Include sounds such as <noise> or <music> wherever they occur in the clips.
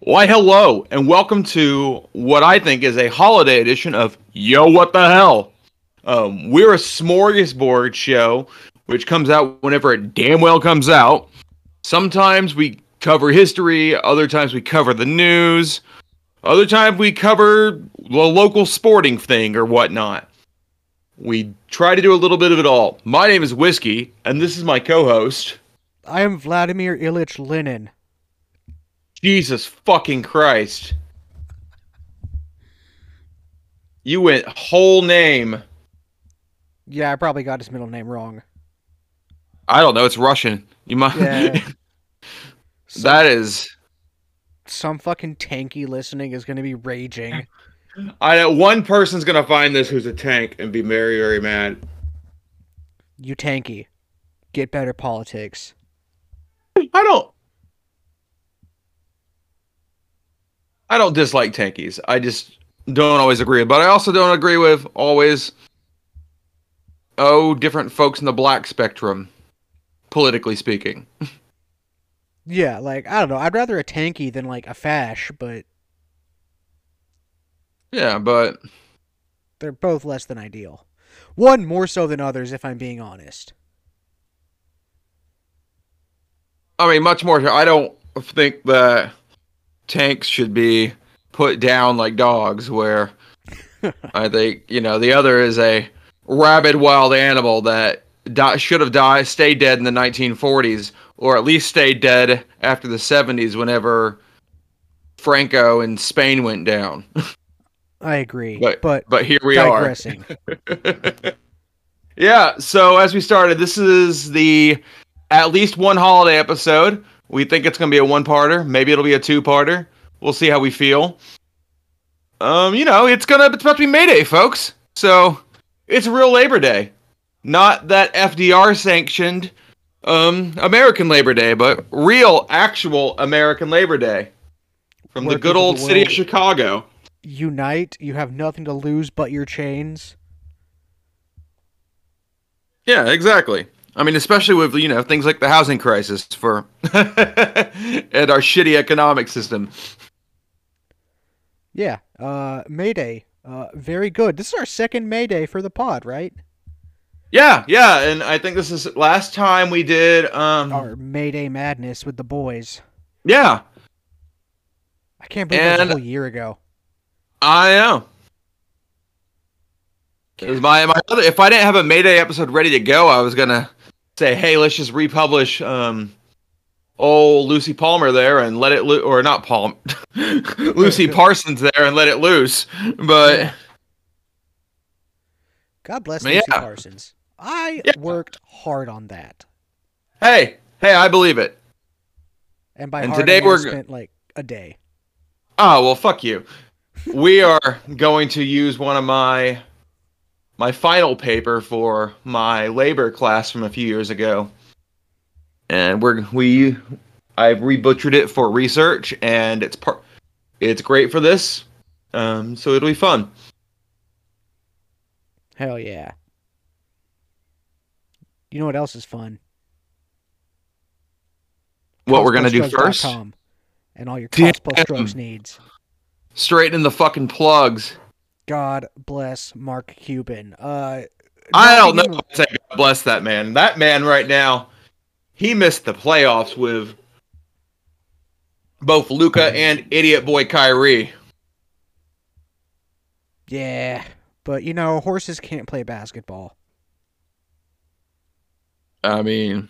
Why, hello, and welcome to what I think is a holiday edition of Yo, What the Hell? Um, we're a smorgasbord show which comes out whenever it damn well comes out. Sometimes we cover history, other times we cover the news, other times we cover the local sporting thing or whatnot. We try to do a little bit of it all. My name is Whiskey, and this is my co host. I am Vladimir Ilyich Lenin. Jesus fucking Christ. You went whole name. Yeah, I probably got his middle name wrong. I don't know. It's Russian. You might. Yeah. <laughs> Some, that is. some fucking tanky listening is going to be raging. I know one person's gonna find this who's a tank and be very, very mad. You tanky. Get better politics. I don't. I don't dislike tankies. I just don't always agree. With but I also don't agree with always. Oh, different folks in the black spectrum, politically speaking. <laughs> Yeah, like, I don't know. I'd rather a tanky than like a fash, but Yeah, but they're both less than ideal. One more so than others, if I'm being honest. I mean, much more. I don't think that tanks should be put down like dogs. Where I think you know the other is a rabid wild animal that di- should have died, stayed dead in the 1940s, or at least stayed dead after the 70s, whenever Franco and Spain went down. I agree. But but but here we digressing. are. <laughs> yeah. So as we started, this is the at least one holiday episode. We think it's going to be a one-parter. Maybe it'll be a two-parter. We'll see how we feel. Um, you know, it's gonna it's about to be May Day, folks. So it's real Labor Day, not that FDR sanctioned um American Labor Day, but real, actual American Labor Day from the good old the city of. Chicago. Unite. You have nothing to lose but your chains. Yeah, exactly. I mean, especially with you know things like the housing crisis for <laughs> and our shitty economic system. Yeah. Uh, Mayday. Uh, very good. This is our second Mayday for the pod, right? Yeah, yeah, and I think this is last time we did. Um, Our Mayday madness with the boys. yeah, I can't believe it was a whole year ago. I know. My my other. If I didn't have a Mayday episode ready to go, I was gonna say, hey, let's just republish um, old Lucy Palmer there and let it lo- or not Palm, <laughs> Lucy <laughs> Parsons there and let it loose. But God bless Lucy yeah. Parsons. I Yeah. worked hard on that, hey, hey, I believe it. and by And hard today I we're spent like a day. Oh well, fuck you. We are <laughs> going to use one of my my final paper for my labor class from a few years ago, and we're we I've rebutchered it for research, and it's part it's great for this, um, so it'll be fun. Hell yeah! You know what else is fun? What we're gonna do first? And all your cost plus drugs needs. Straight in the fucking plugs. God bless Mark Cuban. Uh, I don't know. say God bless that man. That man right now, he missed the playoffs with both Luka and idiot boy Kyrie. Yeah, but you know, horses can't play basketball. I mean,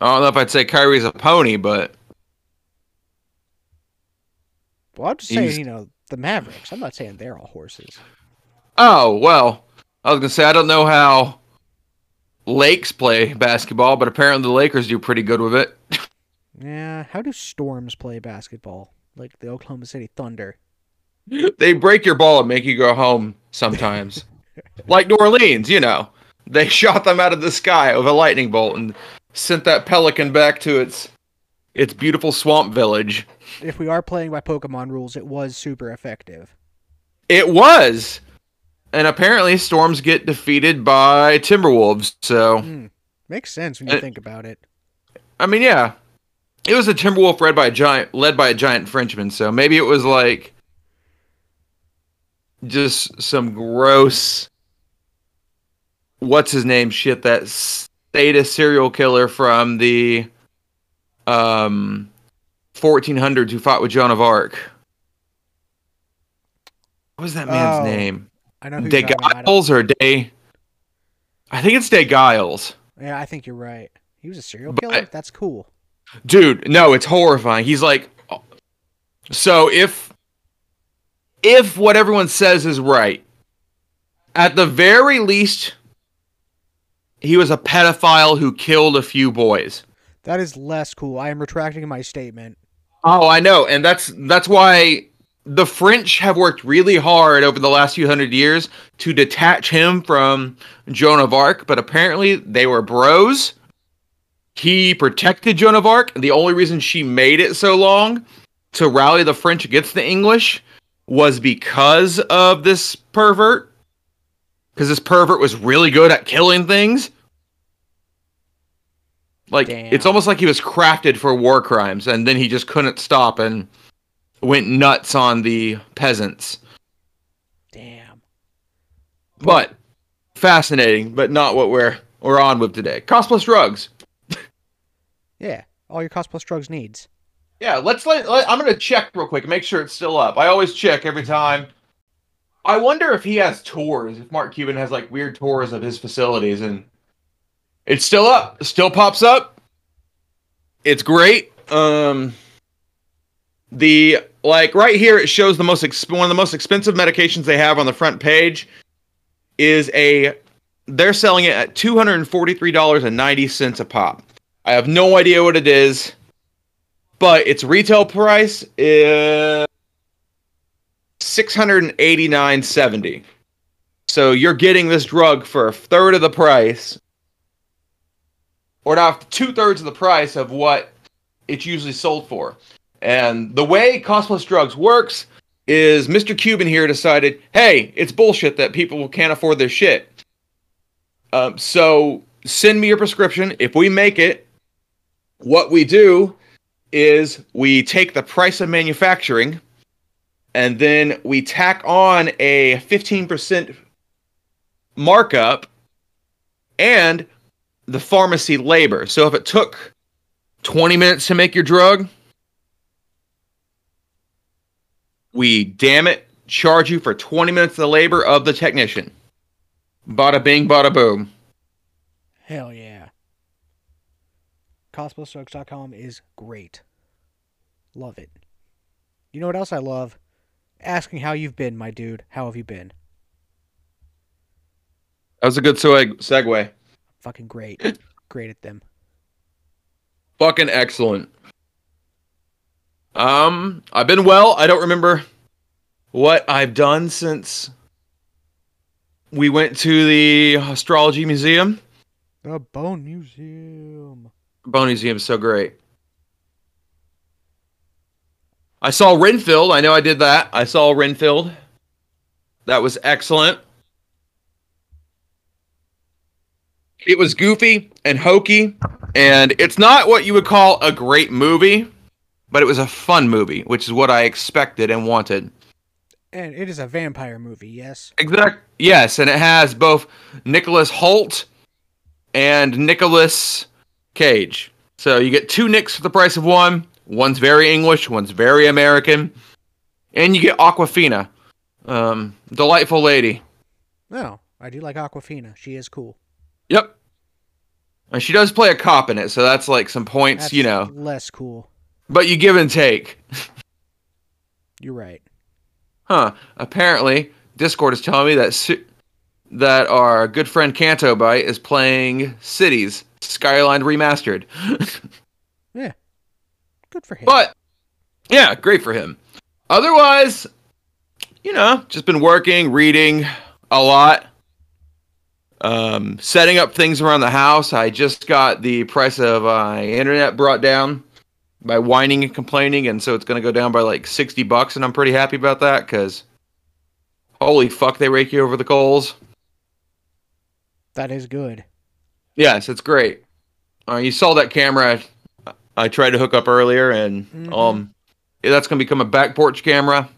I don't know if I'd say Kyrie's a pony, but Well, I'm just saying, you know, the Mavericks. I'm not saying they're all horses. oh well. I was gonna say I don't know how Lakes play basketball, but apparently the Lakers do pretty good with it. <laughs> Yeah, how do storms play basketball? Like the Oklahoma City Thunder. they break your ball and make you go home sometimes, <laughs> like New Orleans. You know, they <laughs> shot them out of the sky with a lightning bolt and sent that pelican back to its its beautiful swamp village. If we are playing by Pokemon rules, it was super effective. It was. And apparently storms get defeated by Timberwolves. So, Hmm. Makes sense when you Uh, think about it. I mean, yeah. it was a Timberwolf led by a giant, led by a giant Frenchman. So maybe it was like just some gross, what's his name shit that status serial killer from the um 1400s who fought with Joan of Arc. What was that man's Oh, name? I know who De you're talking about. I don't- Giles or Day? I think it's Day Giles. Yeah, I think you're right. He was a serial But- killer. That's cool. Dude, no, it's horrifying. He's like So if if what everyone says is right, at the very least he was a pedophile who killed a few boys. That is less cool. I am retracting my statement. Oh, I know, and that's that's why the French have worked really hard over the last few hundred years to detach him from Joan of Arc, but apparently they were bros. He protected Joan of Arc. The only reason she made it so long to rally the French against the English was because of this pervert. Because this pervert was really good at killing things. Like Damn. it's almost like he was crafted for war crimes, and then he just couldn't stop and went nuts on the peasants. Damn. But fascinating, but not what we're we're on with today. Cost plus drugs. <laughs> Yeah. All your cost plus drugs needs. Yeah, let's let, let- I'm gonna check real quick, make sure it's still up. I always check every time. I wonder if he has tours, if Mark Cuban has like weird tours of his facilities, and it's still up. Still pops up. It's great. Um, the like right here, it shows the most exp- one of the most expensive medications they have on the front page is a. They're selling it at two hundred and forty three dollars and ninety cents a pop. I have no idea what it is but its retail price is six hundred and eighty nine seventy. So you're getting this drug for a third of the price, or not two thirds of the price of what it's usually sold for. And the way cost plus drugs works is Mr. Cuban here decided, hey, it's bullshit that people can't afford their shit. Um, so send me your prescription. If we make it, what we do is we take the price of manufacturing and then we tack on a 15% markup and the pharmacy labor. So if it took 20 minutes to make your drug, we damn it charge you for 20 minutes of the labor of the technician. Bada bing, bada boom. Hell yeah. Costplusdrugs.com is great. Love it. You know what else I love? Asking how you've been, my dude. How have you been? That was a good seg- segue. Fucking great. <laughs> great at them. Fucking excellent. Um, I've been well. I don't remember what I've done since we went to the astrology museum. The Bone Museum. Bone Museum is so great. I saw Renfield. I know I did that. I saw Renfield. That was excellent. It was goofy and hokey, and it's not what you would call a great movie, but it was a fun movie, which is what I expected and wanted. And it is a vampire movie, yes? Exact. Yes, and it has both Nicholas Hoult and Nicolas Cage. So you get two Nicks for the price of one. One's very English, one's very American, and you get Awkwafina, um, delightful lady. No, I do like Awkwafina. She is cool. Yep. And she does play a cop in it, so that's like some points, That's you know. less cool. But you give and take. You're right. Huh. Apparently, Discord is telling me that Su- that our good friend Canto Bite is playing Cities Skyline Remastered. <laughs> Yeah. Good for him. but yeah, great for him. Otherwise, you know, just been working, reading a lot. Um, setting up things around the house. I just got the price of uh, internet brought down by whining and complaining, and so it's going to go down by like sixty bucks, and I'm pretty happy about that because holy fuck, they rake you over the coals. that is good. Yes, it's great. Uh, you saw that camera I tried to hook up earlier, and Mhm. um, that's going to become a back porch camera.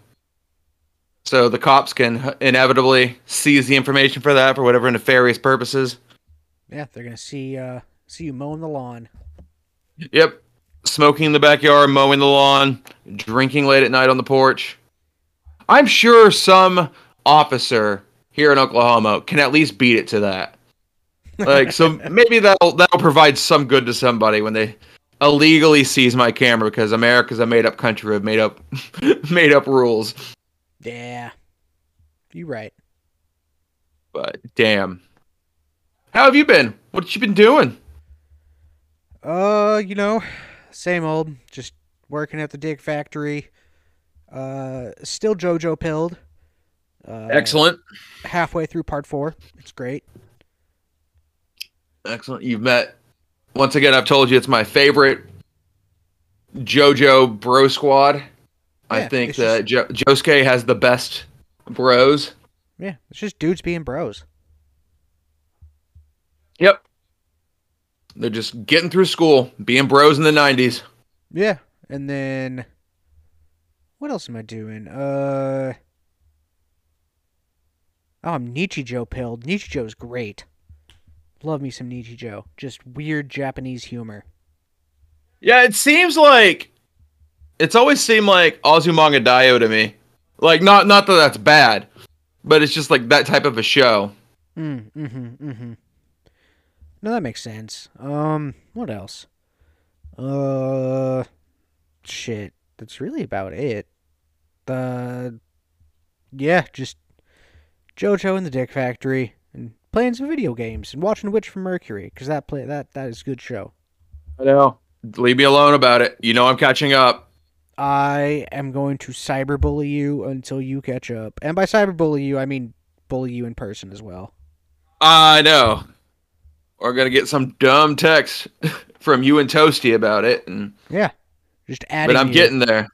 So the cops can inevitably seize the information for that for whatever nefarious purposes. Yeah, they're gonna see uh see you mowing the lawn. Yep. Smoking in the backyard, mowing the lawn, drinking late at night on the porch. I'm sure some officer here in Oklahoma can at least beat it to that. Like so <laughs> maybe that'll that'll provide some good to somebody when they illegally seize my camera because America's a made up country of made up <laughs> made up rules. Yeah, You're right. But damn. How have you been? What you been doing? Uh, you know, same old. Just working at the dig factory. Uh, still JoJo pilled. Uh, Excellent. Halfway through part four. It's great. Excellent. You've met. Once again, I've told you it's my favorite JoJo Bro Squad. I think it's that jo- Josuke has the best bros. Yeah, it's just dudes being bros. Yep. They're just getting through school, being bros in the 90s. Yeah, and then what else am I doing? Uh, oh, I'm Nichijou pilled. Nichijou's great. Love me some Nichijou. Just weird Japanese humor. Yeah, it seems like it's always seemed like Azumanga Daioh to me. Like not not that that's bad, but it's just like that type of a show. Mm, mm-hmm, mm-hmm. No, that makes sense. Um, what else? Uh, shit. That's really about it. The, yeah, just JoJo and the Dick Factory and playing some video games and watching Witch from Mercury because that play that that is a good show. I know. Leave me alone about it. You know I'm catching up. I am going to cyberbully you until you catch up, and by cyberbully you, I mean bully you in person as well. I know. We're gonna get some dumb text <laughs> from you and Toasty about it, and Yeah, just adding. but I'm you. getting there.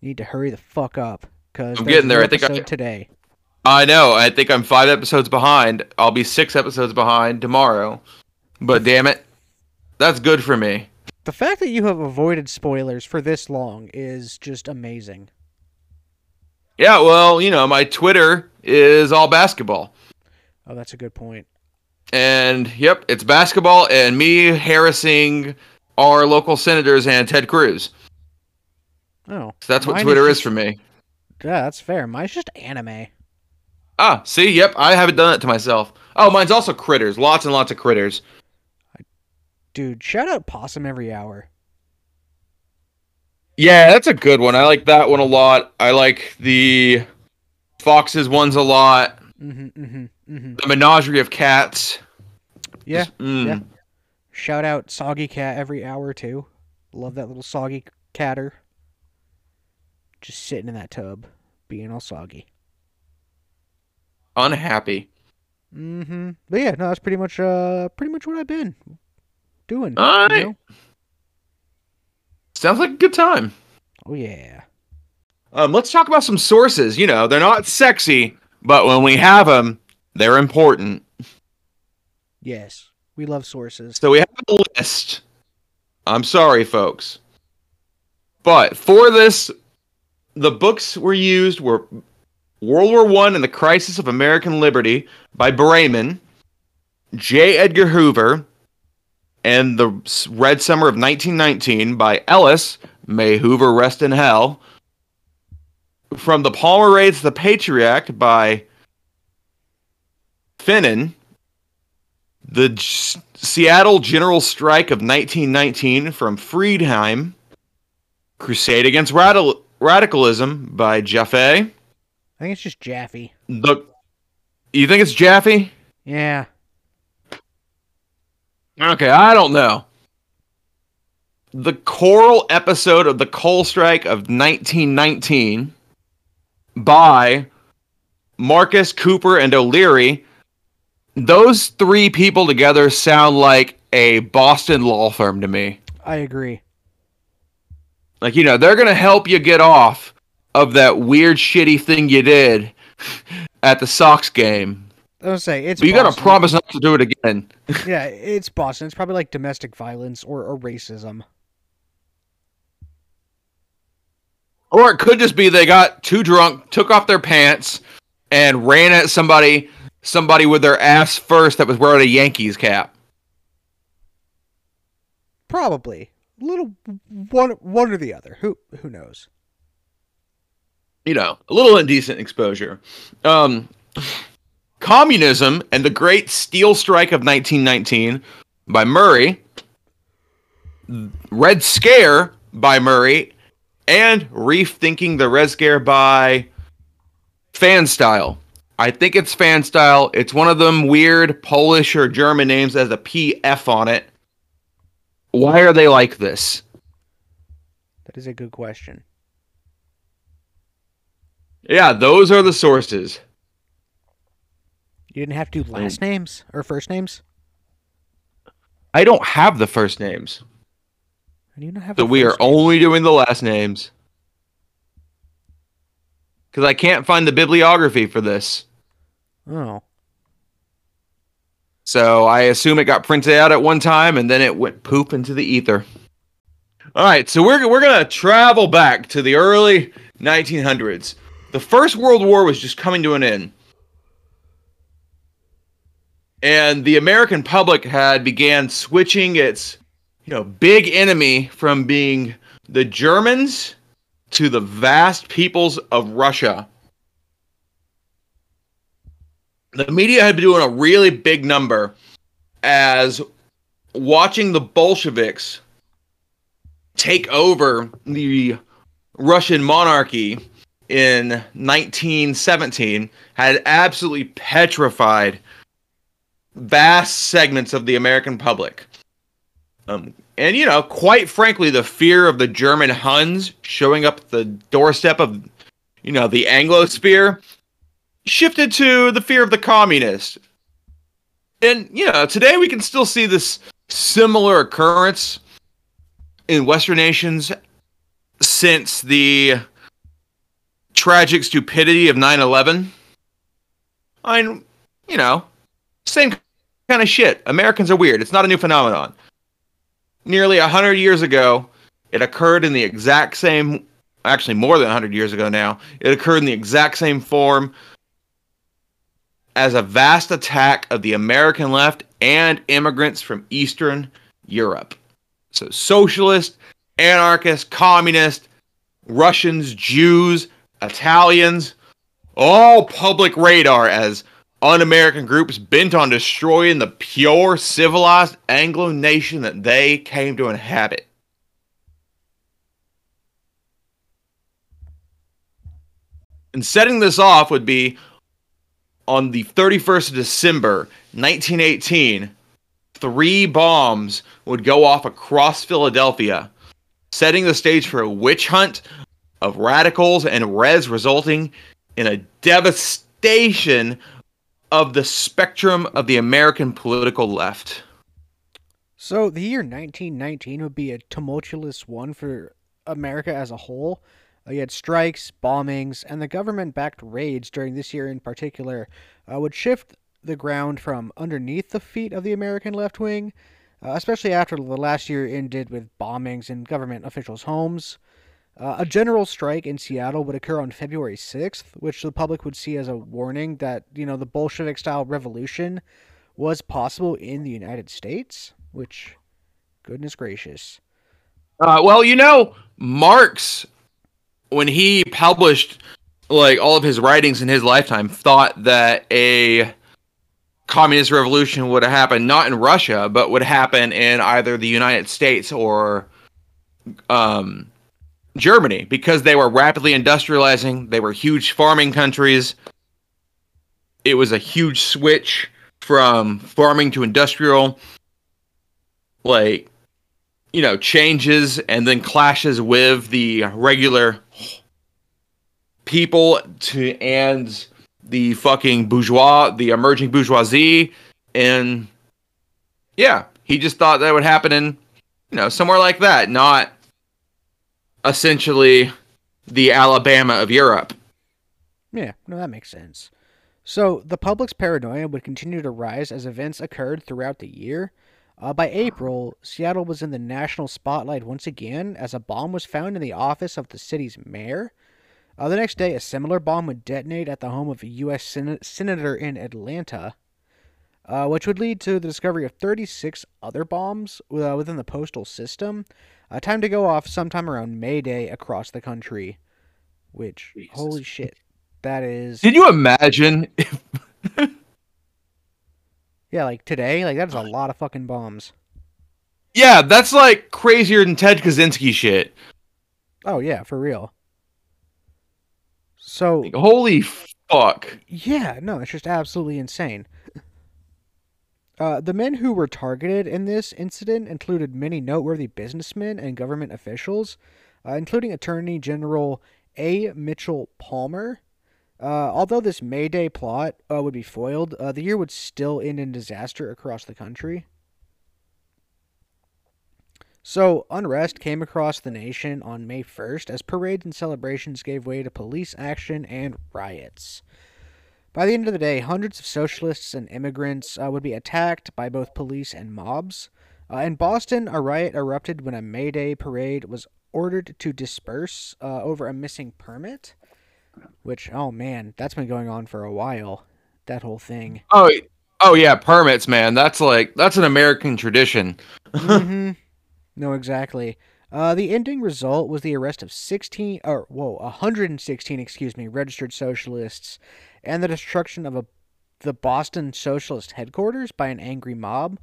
You need to hurry the fuck up because I'm getting there. I think I- today. I know. I think I'm five episodes behind. I'll be six episodes behind tomorrow. But damn it, that's good for me. The fact that you have avoided spoilers for this long is just amazing. Yeah, well, you know, my Twitter is all basketball. Oh, that's a good point. And yep, it's basketball and me harassing our local senators and Ted Cruz. Oh, So that's what Mine is Twitter is for me. yeah, that's fair. Mine's just anime. Ah, see, yep, I haven't done it to myself. Oh, mine's also critters. Lots and lots of critters. Dude, shout out Possum every hour. Yeah, that's a good one. I like that one a lot. I like the Foxes ones a lot. Mm-hmm, mm-hmm, mm-hmm. The Menagerie of Cats. Yeah, Just- mm. yeah. shout out Soggy Cat every hour too. Love that little soggy catter. Just sitting in that tub, being all soggy. Unhappy. Mm-hmm. But yeah, no, that's pretty much uh pretty much what I've been doing. All you know? Sounds like a good time. Oh yeah. Um, let's talk about some sources. You know, they're not sexy, but when we have them, they're important. Yes. We love sources. So we have a list. I'm sorry, folks. But for this, the books were used were World War One and the Crisis of American Liberty by Bremen, J. Edgar Hoover, and the Red Summer of 1919 by Ellis. May Hoover rest in hell. From the Palmer Raids, The Patriarch by Finan. The J- Seattle General Strike of 1919 from Friedheim. Crusade Against Radical- Radicalism by Jaffe. I think it's just Jaffe. The You think it's Jaffe? Yeah. Okay, I don't know. The choral episode of the coal strike of 1919 by Marcus Cooper and O'Leary. Those three people together sound like a Boston law firm to me. I agree. Like, you know, they're going to help you get off of that weird, shitty thing you did <laughs> at the Sox game. I was say it's. But you got to promise not to do it again. <laughs> yeah, it's Boston. It's probably like domestic violence or, or racism. Or it could just be they got too drunk, took off their pants, and ran at somebody. Somebody with their ass first that was wearing a Yankees cap. Probably a little one, one or the other. Who who knows? You know, a little indecent exposure. Um. Communism and the Great Steel Strike of 1919 by Murray, Red Scare by Murray, and Rethinking the Red Scare by Pfannestiel. I think it's Pfannestiel. It's one of them weird Polish or German names that has a PF on it. Why are they like this? That is a good question. Yeah, those are the sources. You didn't have to do hmm. last names or first names? I don't have the first names. You not have So we are names? only doing the last names. Because I can't find the bibliography for this. Oh. So I assume it got printed out at one time and then it went poop into the ether. All right, so we're, we're going to travel back to the early 1900s. The First World War was just coming to an end. And the American public had began switching its, you know, big enemy from being the Germans to the vast peoples of Russia. The media had been doing a really big number as watching the Bolsheviks take over the Russian monarchy in 1917 had absolutely petrified vast segments of the American public. Um, and you know, quite frankly, the fear of the German Huns showing up the doorstep of, you know, the Anglosphere shifted to the fear of the communists. And you know, today we can still see this similar occurrence in Western nations since the tragic stupidity of 9/11. I, mean, you know, same kind of shit. Americans are weird. It's not a new phenomenon. Nearly a hundred years ago, it occurred in the exact same. Actually, more than hundred years ago now, it occurred in the exact same form as a vast attack of the American left and immigrants from Eastern Europe. So, socialist, anarchist, communist, Russians, Jews, Italians, all public radar as un American groups bent on destroying the pure, civilized Anglo nation that they came to inhabit. And setting this off would be on the 31st of December 1918, three bombs would go off across Philadelphia, setting the stage for a witch hunt of radicals and res, resulting in a devastation of the spectrum of the American political left. So the year 1919 would be a tumultuous one for America as a whole. Uh, you had strikes, bombings, and the government-backed raids during this year in particular uh, would shift the ground from underneath the feet of the American left wing, uh, especially after the last year ended with bombings in government officials' homes. Uh, a general strike in Seattle would occur on February 6th, which the public would see as a warning that, you know, the Bolshevik style revolution was possible in the United States, which, goodness gracious. Uh, well, you know, Marx, when he published like all of his writings in his lifetime, thought that a communist revolution would happen not in Russia, but would happen in either the United States or um, Germany because they were rapidly industrializing. They were huge farming countries. It was a huge switch from farming to industrial. Like, you know, changes and then clashes with the regular people to and the fucking bourgeois, the emerging bourgeoisie, and yeah, he just thought that would happen in, you know, somewhere like that, not essentially the Alabama of Europe. Yeah, no, that makes sense. So the public's paranoia would continue to rise as events occurred throughout the year. Uh, by April, Seattle was in the national spotlight once again as a bomb was found in the office of the city's mayor. Uh, the next day, a similar bomb would detonate at the home of a U.S. Sen- senator in Atlanta, uh, which would lead to the discovery of 36 other bombs uh, within the postal system. Uh, time to go off sometime around May Day across the country. Which, Jesus. holy shit, that is. Did you imagine <laughs> if Yeah, like today, like that's a lot of fucking bombs. Yeah, that's like crazier than Ted Kaczynski shit. Oh yeah, for real. So Like, holy fuck. yeah, no, it's just absolutely insane. Uh, the men who were targeted in this incident included many noteworthy businessmen and government officials, uh, including Attorney General A. Mitchell Palmer. Uh, although this May Day plot uh, would be foiled, uh, the year would still end in disaster across the country. So, unrest came across the nation on May 1st as parades and celebrations gave way to police action and riots. By the end of the day, hundreds of socialists and immigrants uh, would be attacked by both police and mobs. Uh, in Boston, a riot erupted when a May Day parade was ordered to disperse uh, over a missing permit. Which, oh man, that's been going on for a while. That whole thing. Oh, oh yeah, permits, man. That's like that's an American tradition. hmm <laughs> No, exactly. Uh, the ending result was the arrest of 16, or whoa, 116, excuse me, registered socialists, and the destruction of a, the Boston Socialist headquarters by an angry mob.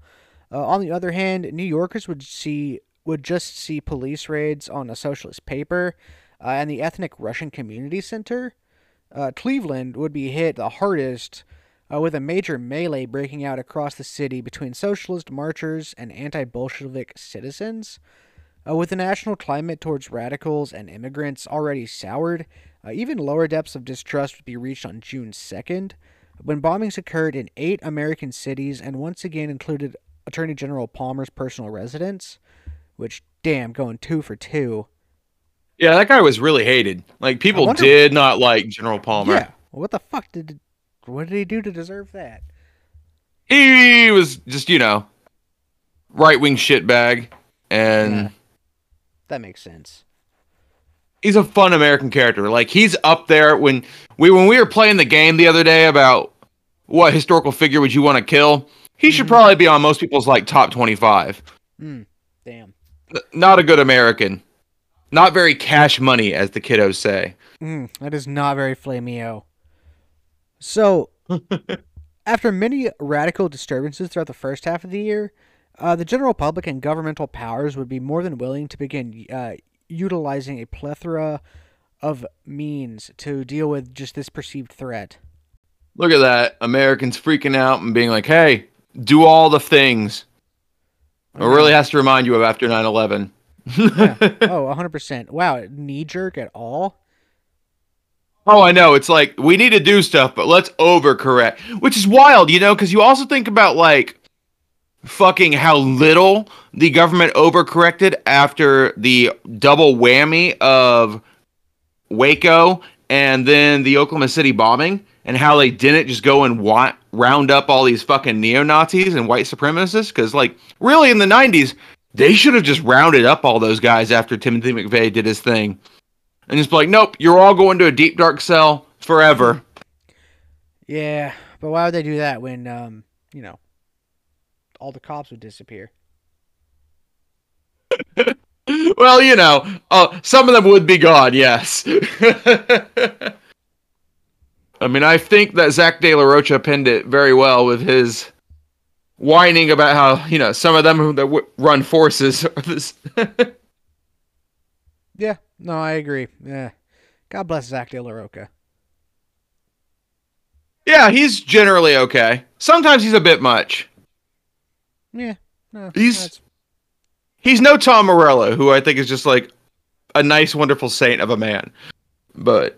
Uh, on the other hand, New Yorkers would see would just see police raids on a socialist paper uh, and the ethnic Russian community center. Uh, Cleveland would be hit the hardest uh, with a major melee breaking out across the city between socialist marchers and anti Bolshevik citizens. Uh, with the national climate towards radicals and immigrants already soured, uh, even lower depths of distrust would be reached on June 2nd, when bombings occurred in eight American cities and once again included Attorney General Palmer's personal residence, which, damn, going two for two. Yeah, that guy was really hated. Like people wonder- did not like General Palmer. Yeah. What the fuck did what did he do to deserve that? He was just, you know, right wing shitbag. And Yeah. That makes sense. he's a fun American character. Like he's up there when we when we were playing the game the other day about what historical figure would you want to kill. He should Mhm. probably be on most people's like top twenty five. Mm, damn. Not a good American. Not very cash money, as the kiddos say. Mm, that is not very flameo. So, <laughs> after many radical disturbances throughout the first half of the year, uh, the general public and governmental powers would be more than willing to begin uh, utilizing a plethora of means to deal with just this perceived threat. Look at that. Americans freaking out and being like, hey, do all the things. It really has to remind you of after 9 11. Yeah. <laughs> oh, 100%. Wow, knee jerk at all? Oh, I know. It's like we need to do stuff, but let's overcorrect, which is wild, you know, because you also think about like fucking how little the government overcorrected after the double whammy of Waco and then the Oklahoma City bombing, and how they didn't just go and wa- round up all these fucking neo Nazis and white supremacists. Because, like, really in the 90s, they should have just rounded up all those guys after Timothy McVeigh did his thing and just be like, nope, you're all going to a deep dark cell forever. Yeah, but why would they do that when, um, you know, all the cops would disappear? <laughs> well, you know, uh, some of them would be gone, yes. <laughs> I mean, I think that Zach De La Rocha pinned it very well with his whining about how you know some of them who that w- run forces are this. <laughs> Yeah, no, I agree. Yeah. God bless Zach De La Rocha. yeah, he's generally okay. Sometimes he's a bit much. Yeah, no, He's- that's- He's no Tom Morello, who I think is just like a nice, wonderful saint of a man. But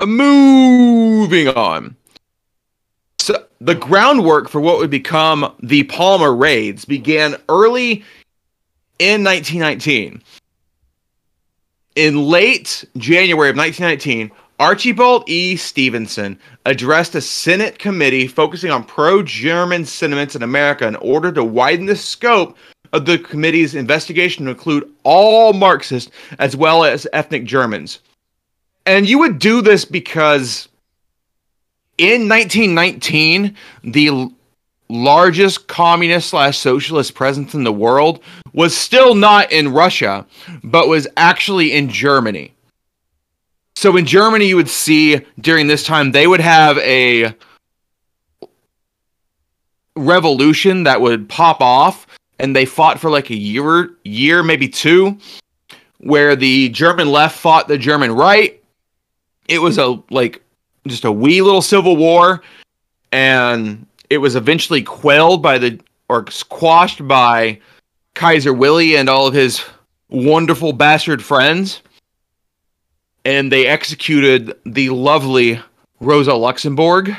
Uh, moving on. So the groundwork for what would become the Palmer raids began early in 1919. In late January of 1919, Archibald E. Stevenson addressed a Senate committee focusing on pro German sentiments in America in order to widen the scope of the committee's investigation to include all Marxists as well as ethnic Germans. And you would do this because in 1919, the largest communist slash socialist presence in the world was still not in Russia, but was actually in Germany. So in Germany, you would see during this time they would have a revolution that would pop off, and they fought for like a year, year maybe two, where the German left fought the German right. It was a like just a wee little civil war, and it was eventually quelled by the or squashed by Kaiser Willie and all of his wonderful bastard friends and they executed the lovely Rosa Luxemburg,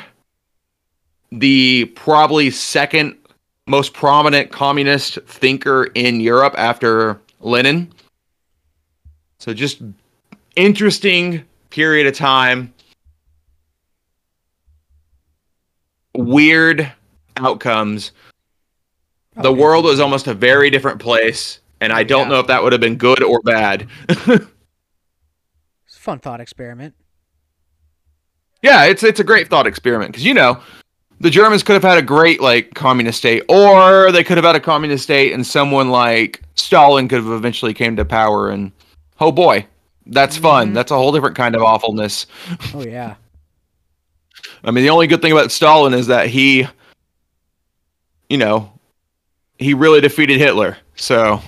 the probably second most prominent communist thinker in Europe after Lenin. So just interesting period of time. Weird outcomes. The world was almost a very different place, and I don't Yeah. know if that would have been good or bad. <laughs> Fun thought experiment. Yeah, it's it's a great thought experiment because you know the Germans could have had a great like communist state, or they could have had a communist state, and someone like Stalin could have eventually came to power. And oh boy, that's fun. Mhm. That's a whole different kind of awfulness. Oh yeah. <laughs> I mean, the only good thing about Stalin is that he, you know, he really defeated Hitler. So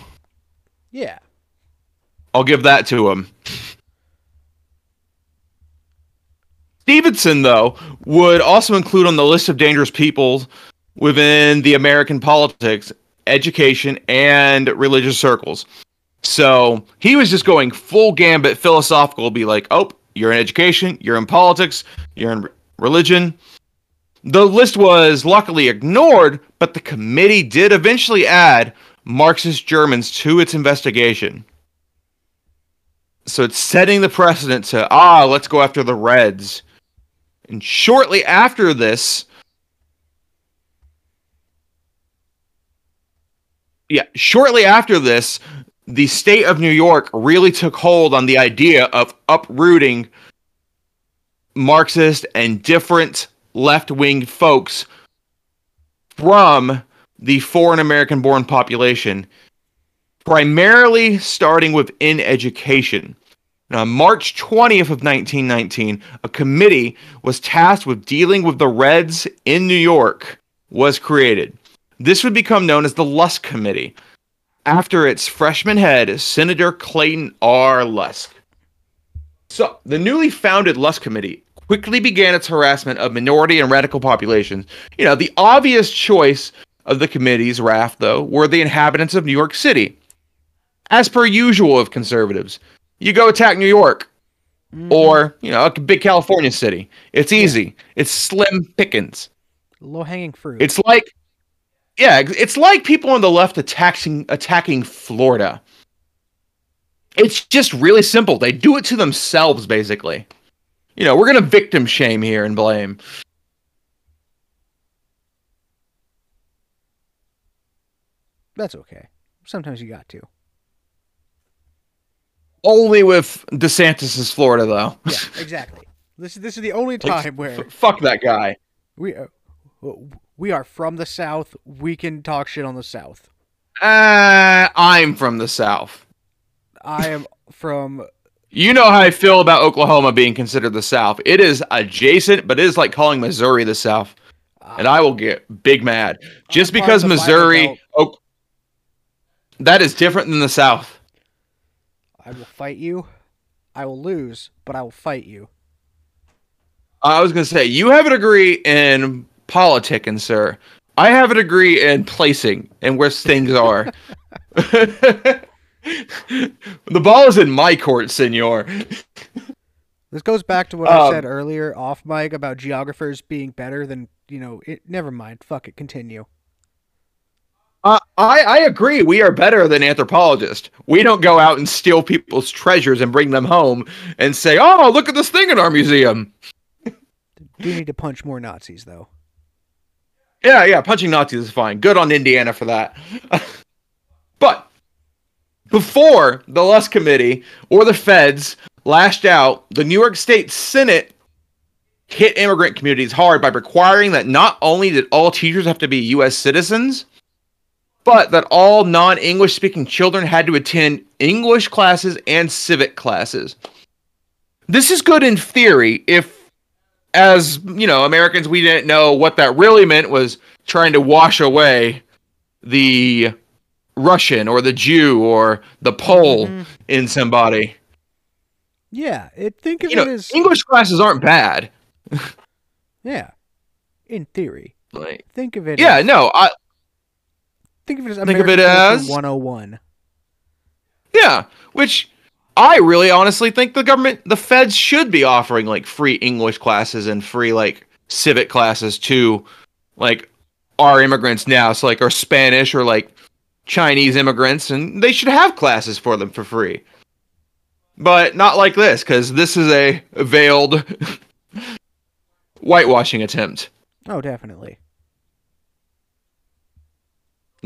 Yeah. I'll give that to him. Stevenson, though, would also include on the list of dangerous people within the American politics, education, and religious circles. So he was just going full gambit philosophical, be like, oh, you're in education, you're in politics, you're in re- religion. The list was luckily ignored, but the committee did eventually add Marxist Germans to its investigation. So it's setting the precedent to, ah, let's go after the Reds. And shortly after this, yeah, shortly after this, the state of New York really took hold on the idea of uprooting Marxist and different left wing folks from the foreign American born population, primarily starting within education. Now, on March 20th of 1919, a committee was tasked with dealing with the Reds in New York was created. This would become known as the Lusk Committee after its freshman head, Senator Clayton R. Lusk. So, the newly founded Lusk Committee quickly began its harassment of minority and radical populations. You know, the obvious choice of the committee's wrath, though, were the inhabitants of New York City. As per usual of conservatives, you go attack New York Mhm. or, you know, a big California city. It's easy. It's slim pickings. low hanging fruit. It's like yeah, it's like people on the left attacking attacking Florida. It's just really simple. They do it to themselves basically. You know, we're going to victim shame here and blame. That's okay. Sometimes you got to. Only with DeSantis's Florida though. Yeah, exactly. This is this is the only Like, time where F- fuck that guy. we are, we are from the South. We can talk shit on the South. Uh, I'm from the South. I am from You know how I feel about Oklahoma being considered the South. It is adjacent, but it is like calling Missouri the South. And I will get big mad. Just because of the Bible Missouri oh, that is different than the South. I will fight you. I will lose, but I will fight you. I was gonna say you have a degree in politicking, sir. I have a degree in placing and where things are. <laughs> the ball is in my court, senor. This goes back to what I Um, said earlier off mic about geographers being better than you know. It, never mind. Fuck it. Continue. Uh, I I agree. We are better than anthropologists. We don't go out and steal people's treasures and bring them home and say, "Oh, look at this thing in our museum." Do need to punch more Nazis though. Yeah, yeah, punching Nazis is fine. Good on Indiana for that. <laughs> but before the Lusk Committee or the feds lashed out, the New York State Senate hit immigrant communities hard by requiring that not only did all teachers have to be U.S. citizens, but that all non English speaking children had to attend English classes and civic classes. This is good in theory if as you know, Americans, we didn't know what that really meant was trying to wash away the Russian or the Jew or the Pole mm-hmm. in somebody. Yeah, it, think of you it know, as English classes aren't bad. <laughs> yeah, in theory. Like, think of it. Yeah, as, no, I think of it as think American of it as 101. Yeah, which I really honestly think the government, the feds should be offering like free English classes and free like civic classes to like our immigrants now. So like our Spanish or like Chinese immigrants, and they should have classes for them for free. But not like this, because this is a veiled <laughs> whitewashing attempt. Oh, definitely.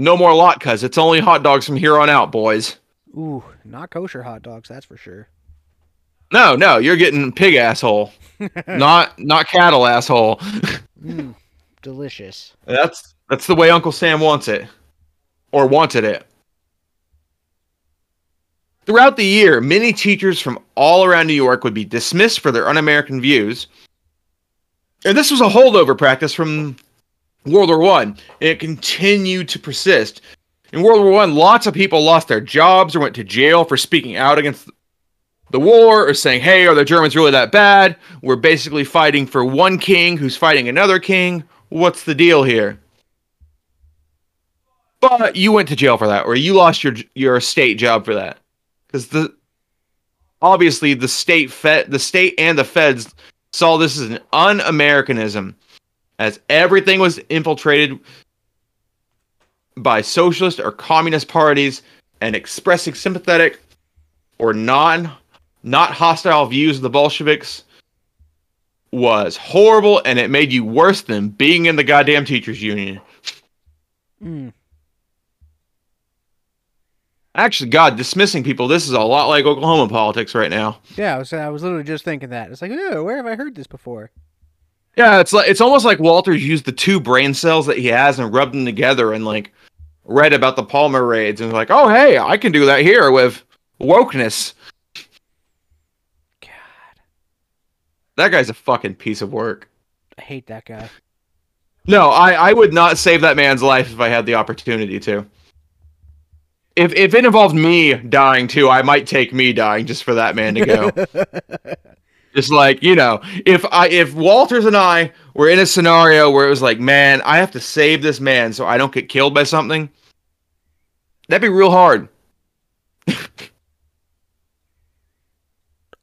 No more lot latkes. It's only hot dogs from here on out, boys. Ooh, not kosher hot dogs, that's for sure. No, no, you're getting pig asshole, <laughs> not not cattle asshole. <laughs> mm, delicious. That's that's the way Uncle Sam wants it, or wanted it. Throughout the year, many teachers from all around New York would be dismissed for their un-American views, and this was a holdover practice from World War One, and it continued to persist in World War One, lots of people lost their jobs or went to jail for speaking out against the war or saying, "Hey, are the Germans really that bad? We're basically fighting for one king who's fighting another king. What's the deal here?" But you went to jail for that, or you lost your your state job for that, because the obviously the state fed the state and the feds saw this as an un-Americanism, as everything was infiltrated by socialist or communist parties and expressing sympathetic or non not hostile views of the Bolsheviks was horrible and it made you worse than being in the goddamn teachers union. Mm. Actually, God, dismissing people, this is a lot like Oklahoma politics right now. Yeah, I was, I was literally just thinking that. It's like, oh, where have I heard this before? Yeah, it's like it's almost like Walters used the two brain cells that he has and rubbed them together and like read about the Palmer raids and like, oh hey, I can do that here with wokeness. God, that guy's a fucking piece of work. I hate that guy. No, I I would not save that man's life if I had the opportunity to. If if it involved me dying too, I might take me dying just for that man to go. <laughs> Just like you know, if I if Walters and I were in a scenario where it was like, man, I have to save this man so I don't get killed by something, that'd be real hard.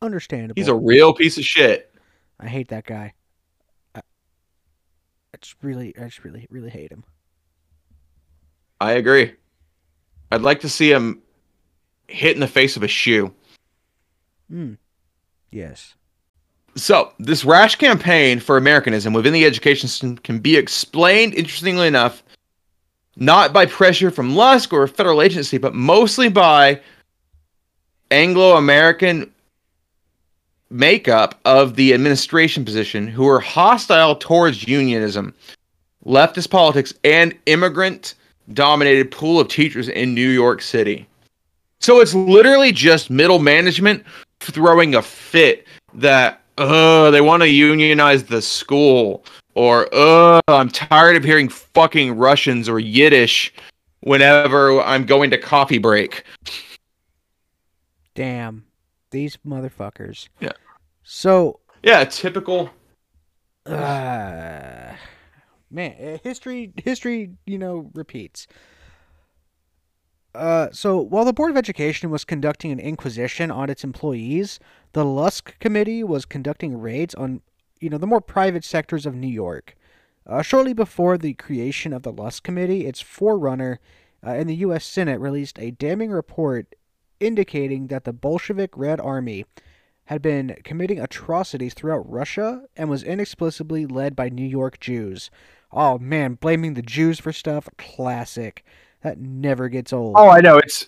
Understandable. He's a real piece of shit. I hate that guy. I, I just really, I just really, really hate him. I agree. I'd like to see him hit in the face of a shoe. Hmm. Yes. So, this rash campaign for Americanism within the education system can be explained, interestingly enough, not by pressure from Lusk or a federal agency, but mostly by Anglo American makeup of the administration position who are hostile towards unionism, leftist politics, and immigrant dominated pool of teachers in New York City. So it's literally just middle management throwing a fit that uh, they want to unionize the school, or uh, I'm tired of hearing fucking Russians or Yiddish whenever I'm going to coffee break. Damn, these motherfuckers. Yeah. So. Yeah, typical. Uh, man, eh, history, history, you know, repeats. Uh, so while the Board of Education was conducting an inquisition on its employees, the Lusk Committee was conducting raids on, you know, the more private sectors of New York. Uh, shortly before the creation of the Lusk Committee, its forerunner, uh, and the U.S. Senate released a damning report indicating that the Bolshevik Red Army had been committing atrocities throughout Russia and was inexplicably led by New York Jews. Oh man, blaming the Jews for stuff, classic. That never gets old. Oh, I know it's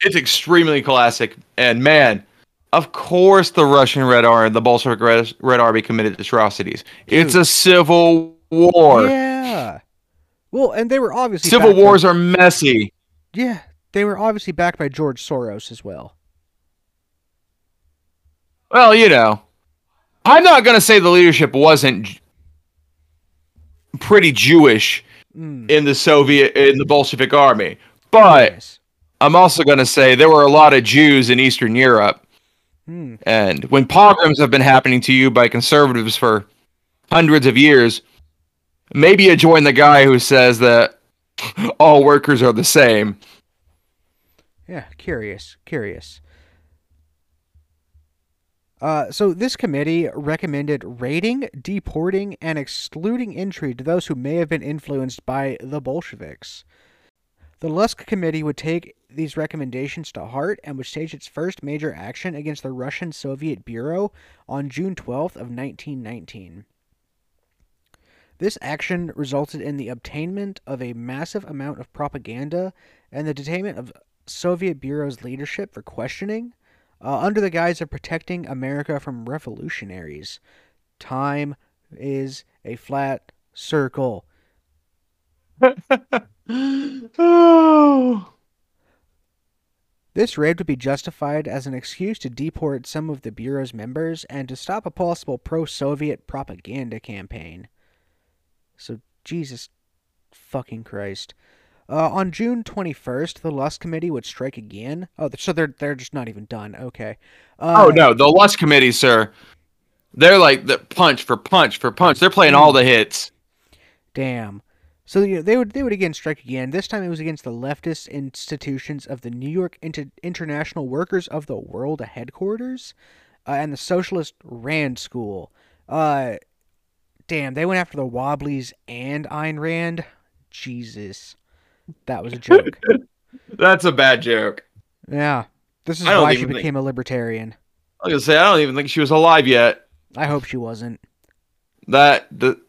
it's extremely classic, and man, of course the Russian Red Army, the Bolshevik Red, Red Army committed atrocities. It's a civil war. Yeah. Well, and they were obviously Civil backed by- wars are messy. yeah, they were obviously backed by George Soros as well. Well, you know, I'm not going to say the leadership wasn't pretty Jewish Mm, in the Soviet in the Bolshevik army, but yes. I'm also going to say there were a lot of Jews in Eastern Europe, Mm, and when pogroms have been happening to you by conservatives for hundreds of years, maybe you join the guy who says that <laughs> all workers are the same. yeah, curious, curious. Uh, so this committee recommended raiding, deporting, and excluding entry to those who may have been influenced by the Bolsheviks. The Lusk Committee would take these recommendations to heart and would stage its first major action against the Russian Soviet Bureau on June 12th of 1919. This action resulted in the obtainment of a massive amount of propaganda and the detainment of Soviet Bureau's leadership for questioning, uh, under the guise of protecting America from revolutionaries. Time is a flat circle. oh. This raid would be justified as an excuse to deport some of the Bureau's members and to stop a possible pro Soviet propaganda campaign. So, Jesus fucking Christ. Uh, on June 21st, the Lust Committee would strike again. Oh, so they're they're just not even done. Okay. Uh, Oh no, the Lust Committee, sir. They're like the punch for punch for punch. They're playing all the hits. Damn. So you know, they would they would again strike again. This time it was against the leftist institutions of the New York Inter- International Workers of the World headquarters uh, and the Socialist Rand School. Uh, damn, they went after the Wobblies and Ayn Rand. Jesus, that was a joke. <laughs> That's a bad joke. yeah, this is I don't why she even became a libertarian. I was gonna say I don't even think she was alive yet. I hope she wasn't. That the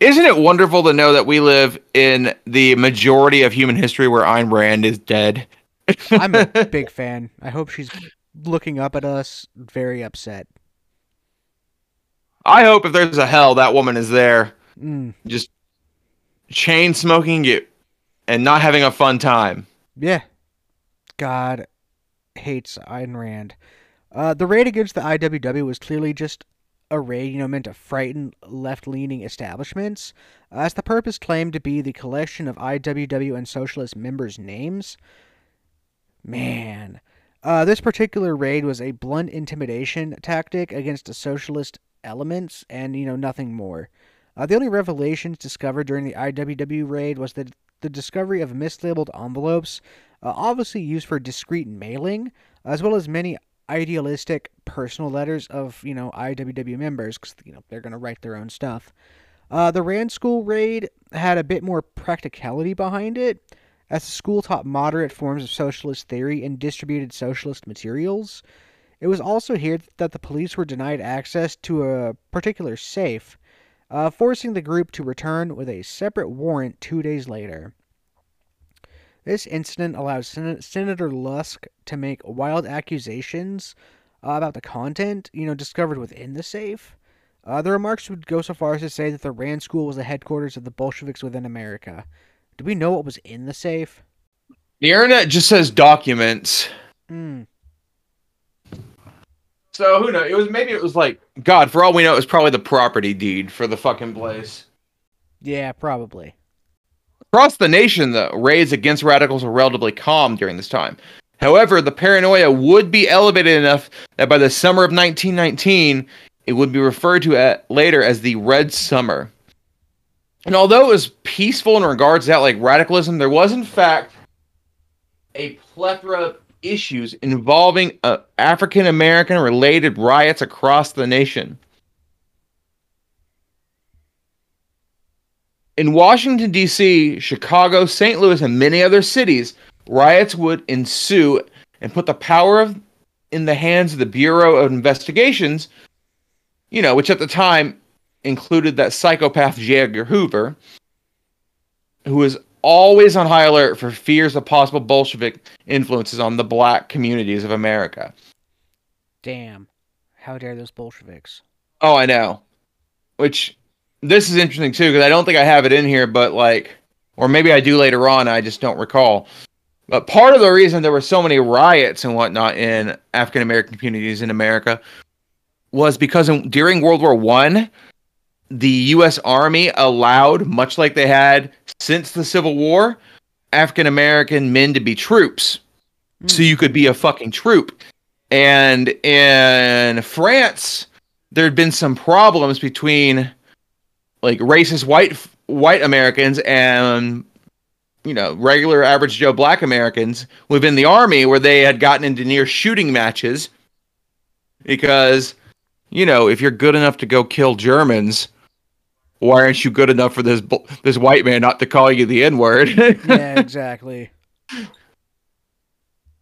isn't it wonderful to know that we live in the majority of human history where Ayn Rand is dead? <laughs> I'm a <laughs> big fan. I hope she's looking up at us, very upset. I hope if there's a hell, that woman is there, Mm. just chain smoking it and not having a fun time. Yeah. God hates Ayn Rand. Uh, the raid against the IWW was clearly just a raid, you know, meant to frighten left leaning establishments, as the purpose claimed to be the collection of IWW and socialist members' names. Man. Uh, this particular raid was a blunt intimidation tactic against the socialist elements and, you know, nothing more. Uh, the only revelations discovered during the IWW raid was that the discovery of mislabeled envelopes, uh, obviously used for discreet mailing, as well as many idealistic personal letters of you know IWW members because you know they're gonna write their own stuff. Uh, the Rand School raid had a bit more practicality behind it, as the school taught moderate forms of socialist theory and distributed socialist materials. It was also here that the police were denied access to a particular safe, uh, forcing the group to return with a separate warrant two days later. This incident allowed Sen- Senator Lusk to make wild accusations uh, about the content, you know, discovered within the safe. Uh, the remarks would go so far as to say that the Rand School was the headquarters of the Bolsheviks within America. Do we know what was in the safe? The internet just says documents. Hmm. So who knows? It was maybe it was like God. For all we know, it was probably the property deed for the fucking place. Yeah, probably. Across the nation, the raids against radicals were relatively calm during this time. However, the paranoia would be elevated enough that by the summer of 1919, it would be referred to at, later as the Red Summer. And although it was peaceful in regards to that, like radicalism, there was in fact a plethora of issues involving uh, African American related riots across the nation. In Washington, D.C., Chicago, St. Louis, and many other cities, riots would ensue and put the power of, in the hands of the Bureau of Investigations, you know, which at the time included that psychopath J. Edgar Hoover, who was always on high alert for fears of possible Bolshevik influences on the black communities of America. Damn. How dare those Bolsheviks? Oh, I know. Which this is interesting too because I don't think I have it in here, but like, or maybe I do later on. I just don't recall. But part of the reason there were so many riots and whatnot in African American communities in America was because in, during World War One, the U.S. Army allowed, much like they had since the Civil War, African American men to be troops. Mm. So you could be a fucking troop. And in France, there had been some problems between like racist white white Americans and you know regular average Joe black Americans within the army where they had gotten into near shooting matches because you know if you're good enough to go kill Germans why aren't you good enough for this this white man not to call you the N word? <laughs> yeah, <laughs> exactly.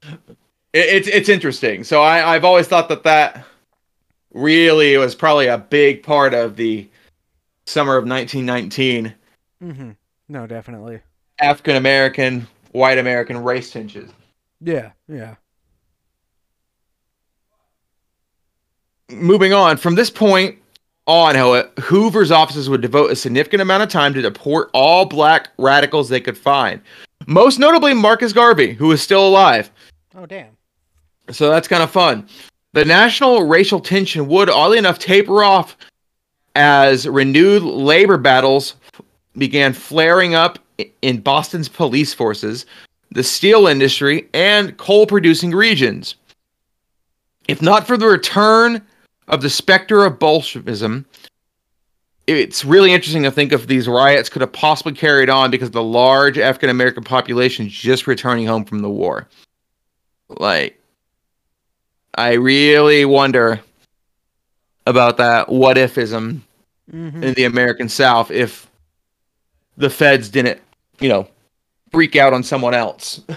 It, it's it's interesting. So I I've always thought that that really was probably a big part of the summer of 1919. Mm-hmm. No, definitely. African American, white American race tensions. Yeah, yeah. Moving on from this point on, however, Hoover's offices would devote a significant amount of time to deport all black radicals they could find. Most notably, Marcus Garvey, who is still alive. Oh, damn. So that's kind of fun. The national racial tension would, oddly enough, taper off as renewed labor battles began flaring up in Boston's police forces, the steel industry, and coal producing regions. If not for the return of the specter of Bolshevism, it's really interesting to think if these riots could have possibly carried on because the large African American population just returning home from the war. Like, I really wonder about that what ifism mm-hmm. in the American South if the feds didn't, you know, freak out on someone else. <laughs>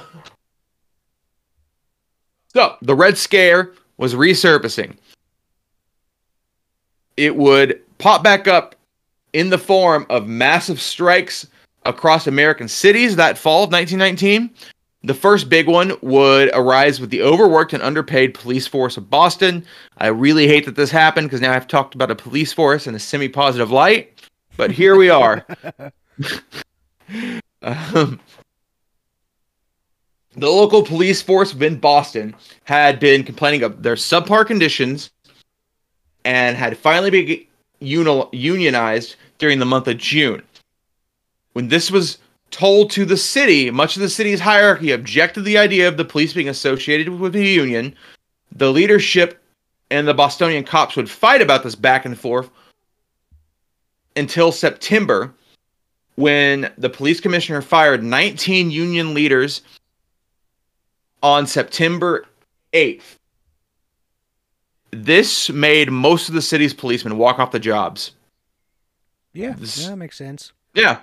so the Red Scare was resurfacing. It would pop back up in the form of massive strikes across American cities that fall of 1919 the first big one would arise with the overworked and underpaid police force of Boston. I really hate that this happened because now I've talked about a police force in a semi positive light, but here we are. <laughs> <laughs> um, the local police force within Boston had been complaining of their subpar conditions and had finally been unionized during the month of June. When this was told to the city, much of the city's hierarchy objected to the idea of the police being associated with the union. The leadership and the Bostonian cops would fight about this back and forth until September, when the police commissioner fired 19 union leaders on September 8th. This made most of the city's policemen walk off the jobs. Yeah, this, yeah that makes sense. Yeah,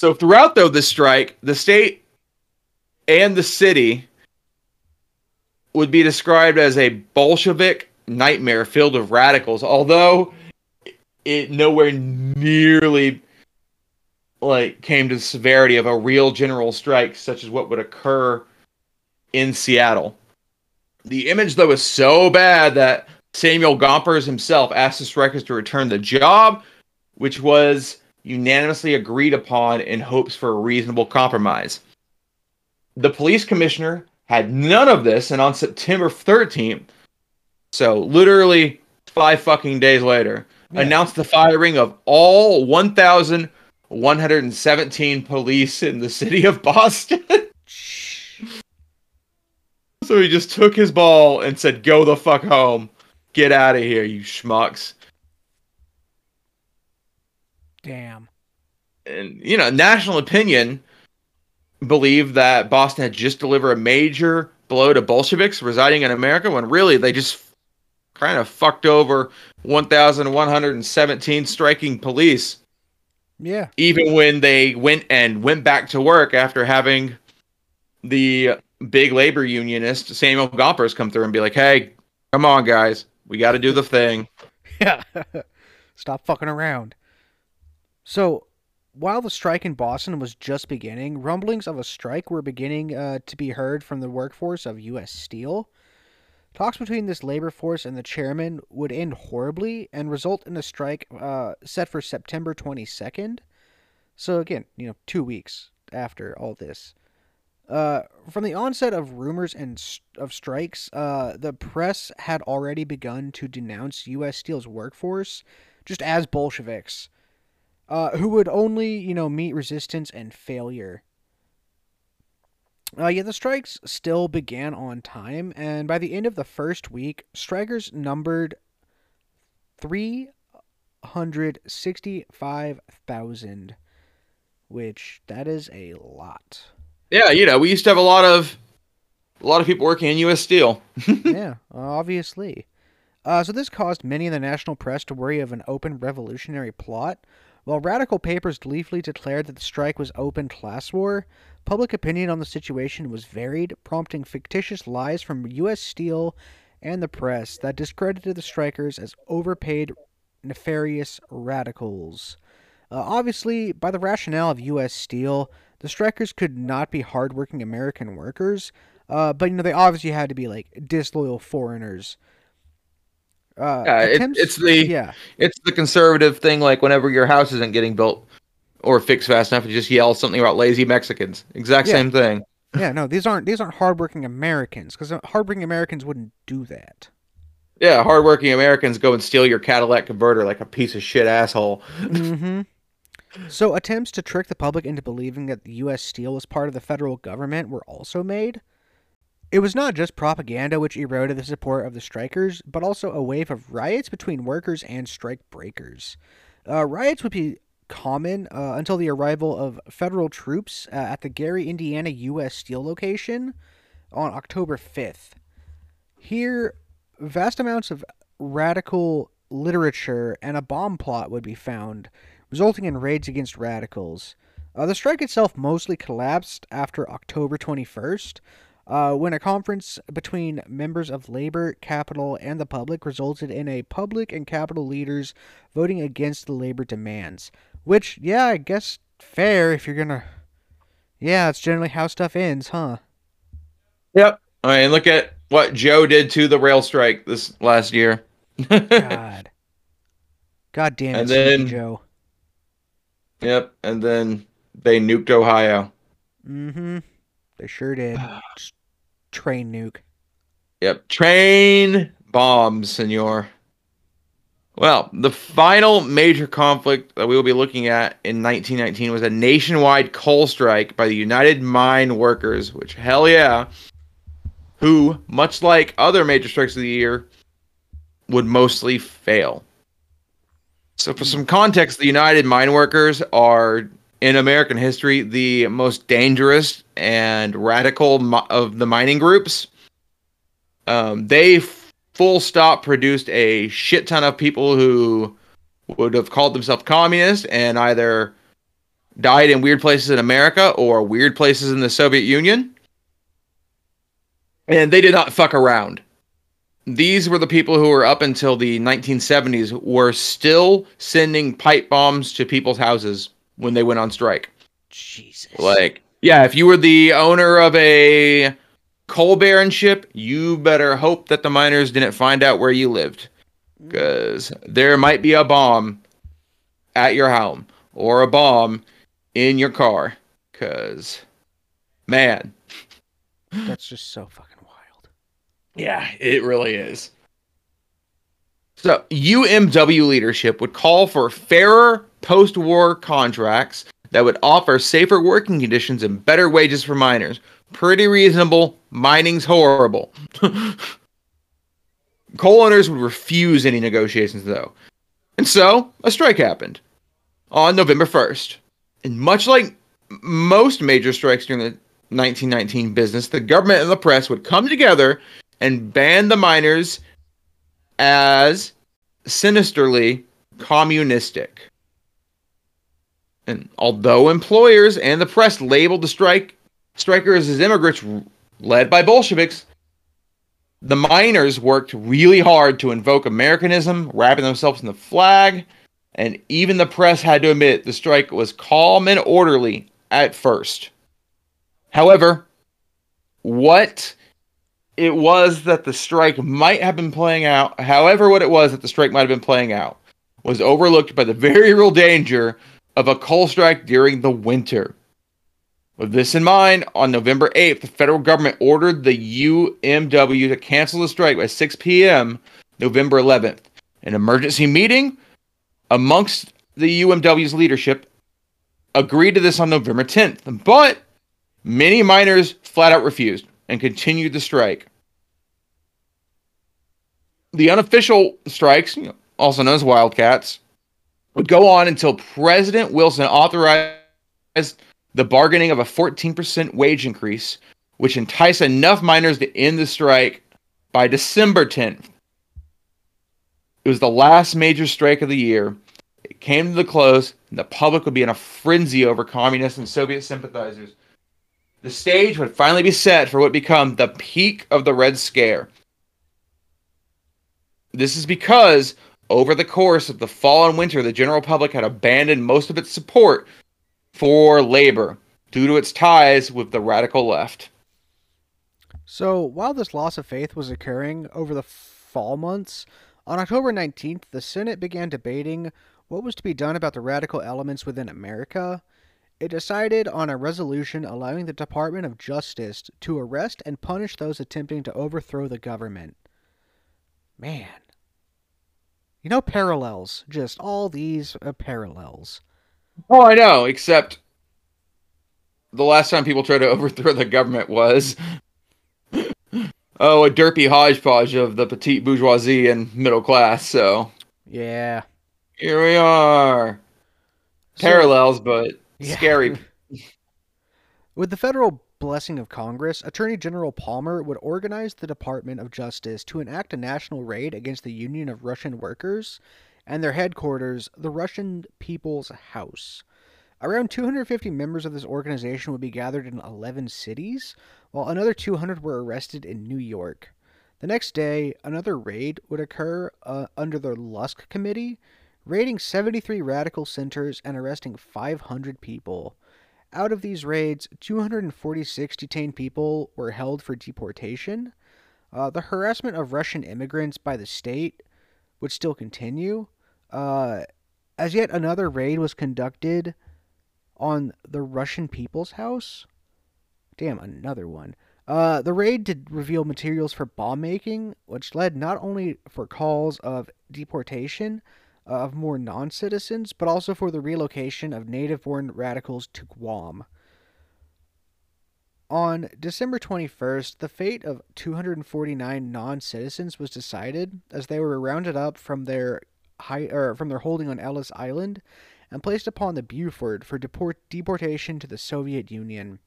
So throughout though the strike, the state and the city would be described as a Bolshevik nightmare filled with radicals, although it nowhere nearly like came to the severity of a real general strike such as what would occur in Seattle. The image though was so bad that Samuel Gompers himself asked the strikers to return the job, which was unanimously agreed upon in hopes for a reasonable compromise. The police commissioner had none of this, and on September 13th, so literally five fucking days later, yeah. announced the firing of all 1,117 police in the city of Boston. <laughs> so he just took his ball and said, Go the fuck home. Get out of here, you schmucks. Damn. And you know, national opinion believed that Boston had just delivered a major blow to Bolsheviks residing in America when really they just kind of fucked over 1,117 striking police. Yeah. Even when they went and went back to work after having the big labor unionist Samuel Gompers come through and be like, "Hey, come on, guys, we got to do the thing." Yeah. <laughs> Stop fucking around. So, while the strike in Boston was just beginning, rumblings of a strike were beginning uh, to be heard from the workforce of U.S. Steel. Talks between this labor force and the chairman would end horribly and result in a strike uh, set for September 22nd. So, again, you know, two weeks after all this. Uh, from the onset of rumors and st- of strikes, uh, the press had already begun to denounce U.S. Steel's workforce just as Bolsheviks, uh, who would only, you know, meet resistance and failure. Uh, yet the strikes still began on time, and by the end of the first week, strikers numbered 365,000, which that is a lot. Yeah, you know, we used to have a lot of a lot of people working in U.S. Steel. <laughs> yeah, obviously. Uh, so this caused many in the national press to worry of an open revolutionary plot. While radical papers gleefully declared that the strike was open class war, public opinion on the situation was varied, prompting fictitious lies from U.S. Steel and the press that discredited the strikers as overpaid, nefarious radicals. Uh, obviously, by the rationale of U.S. Steel, the strikers could not be hardworking American workers, uh, but you know they obviously had to be like disloyal foreigners. Uh, yeah, attempts, it, it's the yeah, it's the conservative thing. Like whenever your house isn't getting built or fixed fast enough, you just yell something about lazy Mexicans. Exact yeah. same thing. yeah, no, these aren't these aren't hardworking Americans because hardworking Americans wouldn't do that. Yeah, hardworking Americans go and steal your Cadillac converter like a piece of shit asshole. mm-hmm. So attempts to trick the public into believing that the U.S. Steel was part of the federal government were also made. It was not just propaganda which eroded the support of the strikers, but also a wave of riots between workers and strike breakers. Uh, riots would be common uh, until the arrival of federal troops uh, at the Gary, Indiana U.S. Steel location on October 5th. Here, vast amounts of radical literature and a bomb plot would be found, resulting in raids against radicals. Uh, the strike itself mostly collapsed after October 21st, uh, when a conference between members of labor, capital, and the public resulted in a public and capital leaders voting against the labor demands. Which, yeah, I guess fair if you're gonna. Yeah, it's generally how stuff ends, huh? Yep. All right, and look at what Joe did to the rail strike this last year. <laughs> God. God damn it, and then, Joe. Yep, and then they nuked Ohio. Mm-hmm. They sure did. <sighs> Train nuke. Yep. Train bombs, senor. Well, the final major conflict that we will be looking at in 1919 was a nationwide coal strike by the United Mine Workers, which, hell yeah, who, much like other major strikes of the year, would mostly fail. So, for some context, the United Mine Workers are in American history the most dangerous and radical of the mining groups. Um, they full stop produced a shit ton of people who would have called themselves communists and either died in weird places in America or weird places in the Soviet Union. And they did not fuck around. These were the people who were up until the 1970s were still sending pipe bombs to people's houses when they went on strike. Jesus. Like, yeah, if you were the owner of a coal baronship, you better hope that the miners didn't find out where you lived. Mm. Because there might be a bomb at your home or a bomb in your car. Because, man. That's just so fucking. Yeah, it really is. So, UMW leadership would call for fairer post war contracts that would offer safer working conditions and better wages for miners. Pretty reasonable. Mining's horrible. <laughs> Coal owners would refuse any negotiations, though. And so, a strike happened on November 1st. And much like most major strikes during the 1919 business, the government and the press would come together and ban the miners as sinisterly communistic. And although employers and the press labeled the strike strikers as immigrants led by Bolsheviks, the miners worked really hard to invoke Americanism, wrapping themselves in the flag, and even the press had to admit the strike was calm and orderly at first. However, what it was that the strike might have been playing out, however, what it was that the strike might have been playing out, was overlooked by the very <laughs> real danger of a coal strike during the winter. With this in mind, on November 8th, the federal government ordered the UMW to cancel the strike by 6 p.m. November 11th. An emergency meeting amongst the UMW's leadership agreed to this on November 10th, but many miners flat out refused and continued the strike. The unofficial strikes, also known as wildcats, would go on until President Wilson authorized the bargaining of a 14% wage increase, which enticed enough miners to end the strike by December 10th. It was the last major strike of the year. It came to the close, and the public would be in a frenzy over communist and Soviet sympathizers. The stage would finally be set for what would become the peak of the Red Scare. This is because over the course of the fall and winter, the general public had abandoned most of its support for labor due to its ties with the radical left. So, while this loss of faith was occurring over the fall months, on October 19th, the Senate began debating what was to be done about the radical elements within America. It decided on a resolution allowing the Department of Justice to arrest and punish those attempting to overthrow the government. Man. You know, parallels. Just all these uh, parallels. Oh, I know, except the last time people tried to <laughs> overthrow the government was <laughs> oh, a derpy hodgepodge of the petite bourgeoisie and middle class. So yeah, here we are. So, Parallels, but <laughs> yeah. scary. With the federal blessing of Congress, Attorney General Palmer would organize the Department of Justice to enact a national raid against the Union of Russian Workers and their headquarters, the Russian People's House. Around 250 members of this organization would be gathered in 11 cities, while another 200 were arrested in New York. The next day, another raid would occur uh, under the Lusk Committee, raiding 73 radical centers and arresting 500 people. Out of these raids, 246 detained people were held for deportation. Uh, the harassment of Russian immigrants by the state would still continue. Uh, as yet another raid was conducted on the Russian People's House. Damn, another one. Uh, the raid did reveal materials for bomb making, which led not only for calls of deportation of more non citizens, but also for the relocation of native born radicals to Guam. On December 21st, the fate of 249 non citizens was decided as they were rounded up from their high, or from their holding on Ellis Island and placed upon the Buford for deport- deportation to the Soviet Union.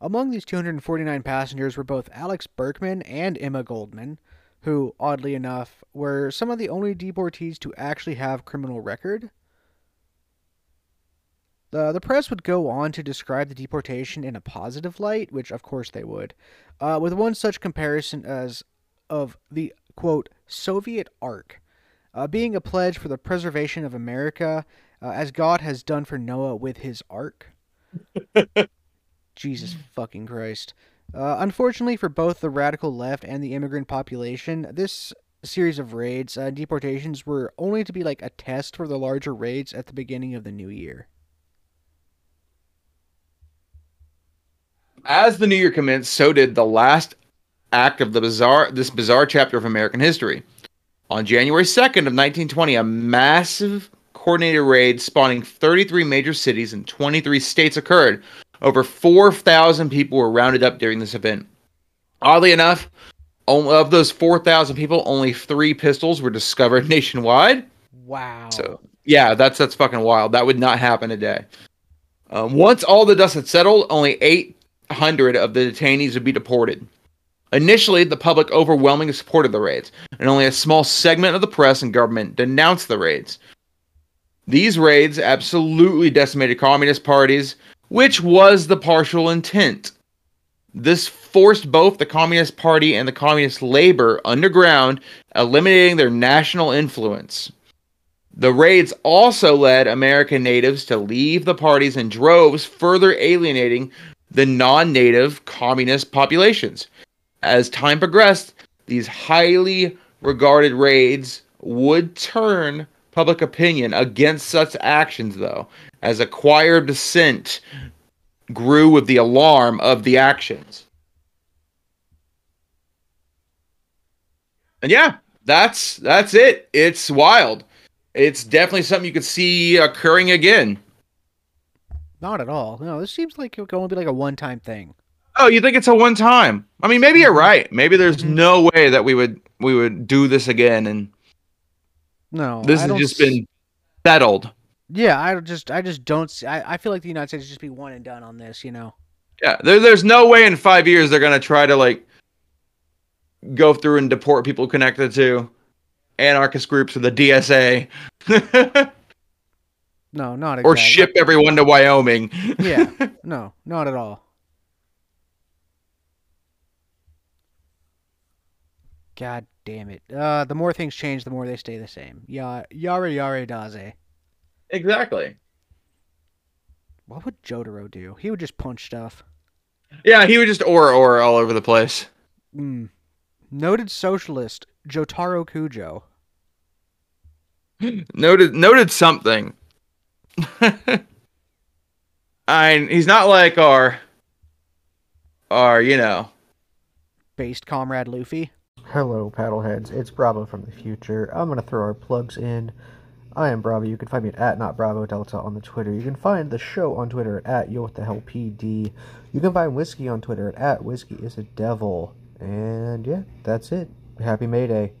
Among these 249 passengers were both Alex Berkman and Emma Goldman, who, oddly enough, were some of the only deportees to actually have criminal record. The, the press would go on to describe the deportation in a positive light, which of course they would, uh, with one such comparison as of the, quote, Soviet Ark, uh, being a pledge for the preservation of America, uh, as God has done for Noah with his ark. <laughs> Jesus fucking Christ. Uh, unfortunately for both the radical left and the immigrant population, this series of raids and uh, deportations were only to be like a test for the larger raids at the beginning of the new year. As the new year commenced, so did the last act of the bizarre this bizarre chapter of American history. On January 2nd of 1920, a massive coordinated raid spawning 33 major cities and 23 states occurred. Over 4,000 people were rounded up during this event. Oddly enough, of those 4,000 people, only three pistols were discovered <laughs> nationwide. Wow. So, yeah, that's that's fucking wild. That would not happen today. Um, once all the dust had settled, only 800 of the detainees would be deported. Initially, the public overwhelmingly supported the raids, and only a small segment of the press and government denounced the raids. These raids absolutely decimated communist parties, which was the partial intent. This forced both the Communist Party and the Communist Labor underground, eliminating their national influence. The raids also led American natives to leave the parties in droves, further alienating the non native communist populations. As time progressed, these highly regarded raids would turn public opinion against such actions, though, as acquired dissent grew with the alarm of the actions. And yeah, that's that's it. It's wild. It's definitely something you could see occurring again. Not at all. No, this seems like it could only be like a one-time thing. Oh, you think it's a one time? I mean, maybe you're right. Maybe there's mm-hmm. no way that we would we would do this again and No. This I has just s- been settled. Yeah, I just I just don't see I, I feel like the United States just be one and done on this, you know. Yeah, there, there's no way in five years they're gonna try to like go through and deport people connected to anarchist groups or the DSA. <laughs> no, not exactly. Or ship everyone to Wyoming. <laughs> yeah, no, not at all. God damn it. Uh, the more things change, the more they stay the same. Yeah, yare yare daze. Exactly. What would Jotaro do? He would just punch stuff. Yeah, he would just or or all over the place. Mm. Noted socialist Jotaro Kujo. <gasps> noted noted something. <laughs> I he's not like our our, you know, based comrade Luffy. Hello, paddleheads. It's Bravo from the future. I'm gonna throw our plugs in. I am Bravo. You can find me at not Bravo Delta on the Twitter. You can find the show on Twitter at Yo What the Hell PD. You can find Whiskey on Twitter at Whiskey is a Devil. And yeah, that's it. Happy May Day.